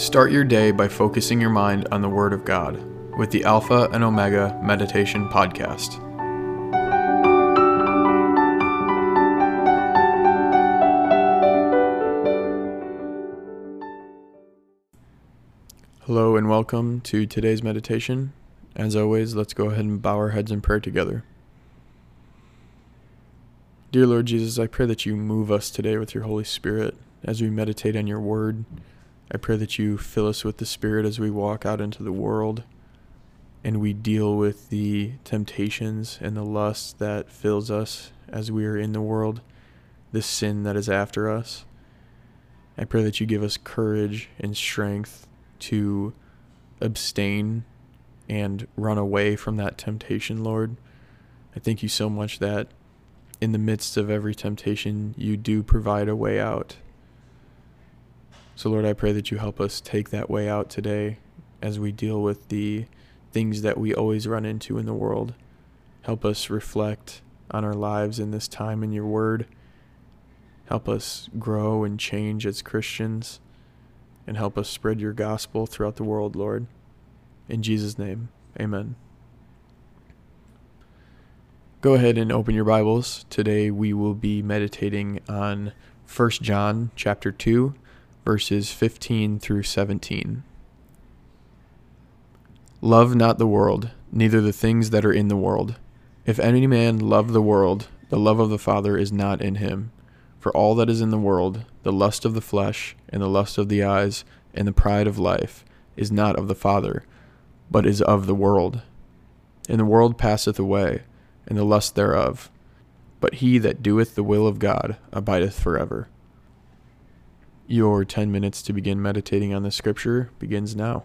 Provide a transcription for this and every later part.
Start your day by focusing your mind on the Word of God with the Alpha and Omega Meditation Podcast. Hello and welcome to today's meditation. As always, let's go ahead and bow our heads in prayer together. Dear Lord Jesus, I pray that you move us today with your Holy Spirit as we meditate on your word. I pray that you fill us with the Spirit as we walk out into the world and we deal with the temptations and the lust that fills us as we are in the world, the sin that is after us. I pray that you give us courage and strength to abstain and run away from that temptation, Lord. I thank you so much that in the midst of every temptation, you do provide a way out. So, Lord, I pray that you help us take that way out today as we deal with the things that we always run into in the world. Help us reflect on our lives in this time in your word. Help us grow and change as Christians and help us spread your gospel throughout the world, Lord. In Jesus' name, amen. Go ahead and open your Bibles. Today we will be meditating on 1 John chapter 2 verses 15 through 17. Love not the world, neither the things that are in the world. If any man love the world, the love of the Father is not in him. For all that is in the world, the lust of the flesh, and the lust of the eyes, and the pride of life, is not of the Father, but is of the world. And the world passeth away, and the lust thereof. But he that doeth the will of God abideth forever. Your 10 minutes to begin meditating on the scripture begins now.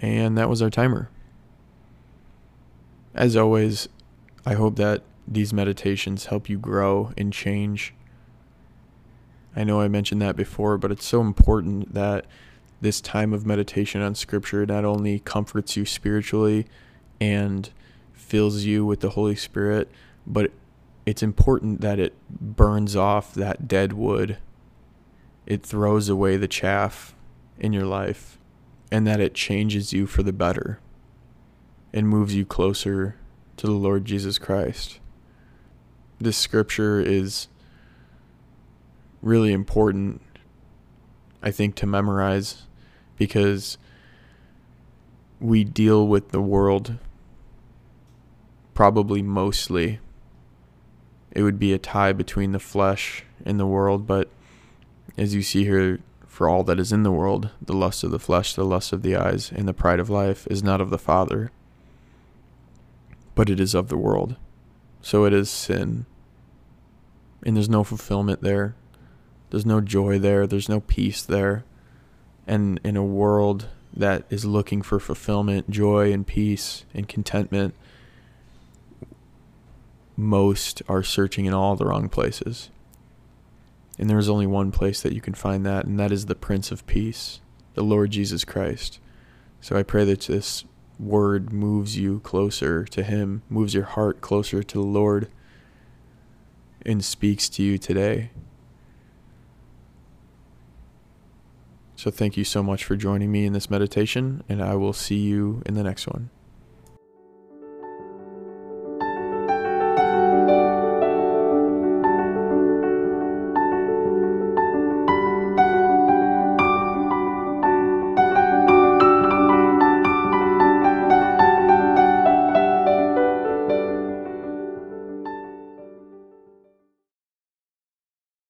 And that was our timer. As always, I hope that these meditations help you grow and change. I know I mentioned that before, but it's so important that this time of meditation on Scripture not only comforts you spiritually and fills you with the Holy Spirit, but it's important that it burns off that dead wood. It throws away the chaff in your life, and that it changes you for the better and moves you closer to the Lord Jesus Christ. This scripture is really important, I think, to memorize because we deal with the world probably mostly. It would be a tie between the flesh and the world, but as you see here, for all that is in the world, the lust of the flesh, the lust of the eyes, and the pride of life is not of the Father, but it is of the world. So it is sin. And there's no fulfillment there. There's no joy there. There's no peace there. And in a world that is looking for fulfillment, joy, and peace and contentment, most are searching in all the wrong places. And there is only one place that you can find that, and that is the Prince of Peace, the Lord Jesus Christ. So I pray that this word moves you closer to Him, moves your heart closer to the Lord, and speaks to you today. So thank you so much for joining me in this meditation, and I will see you in the next one.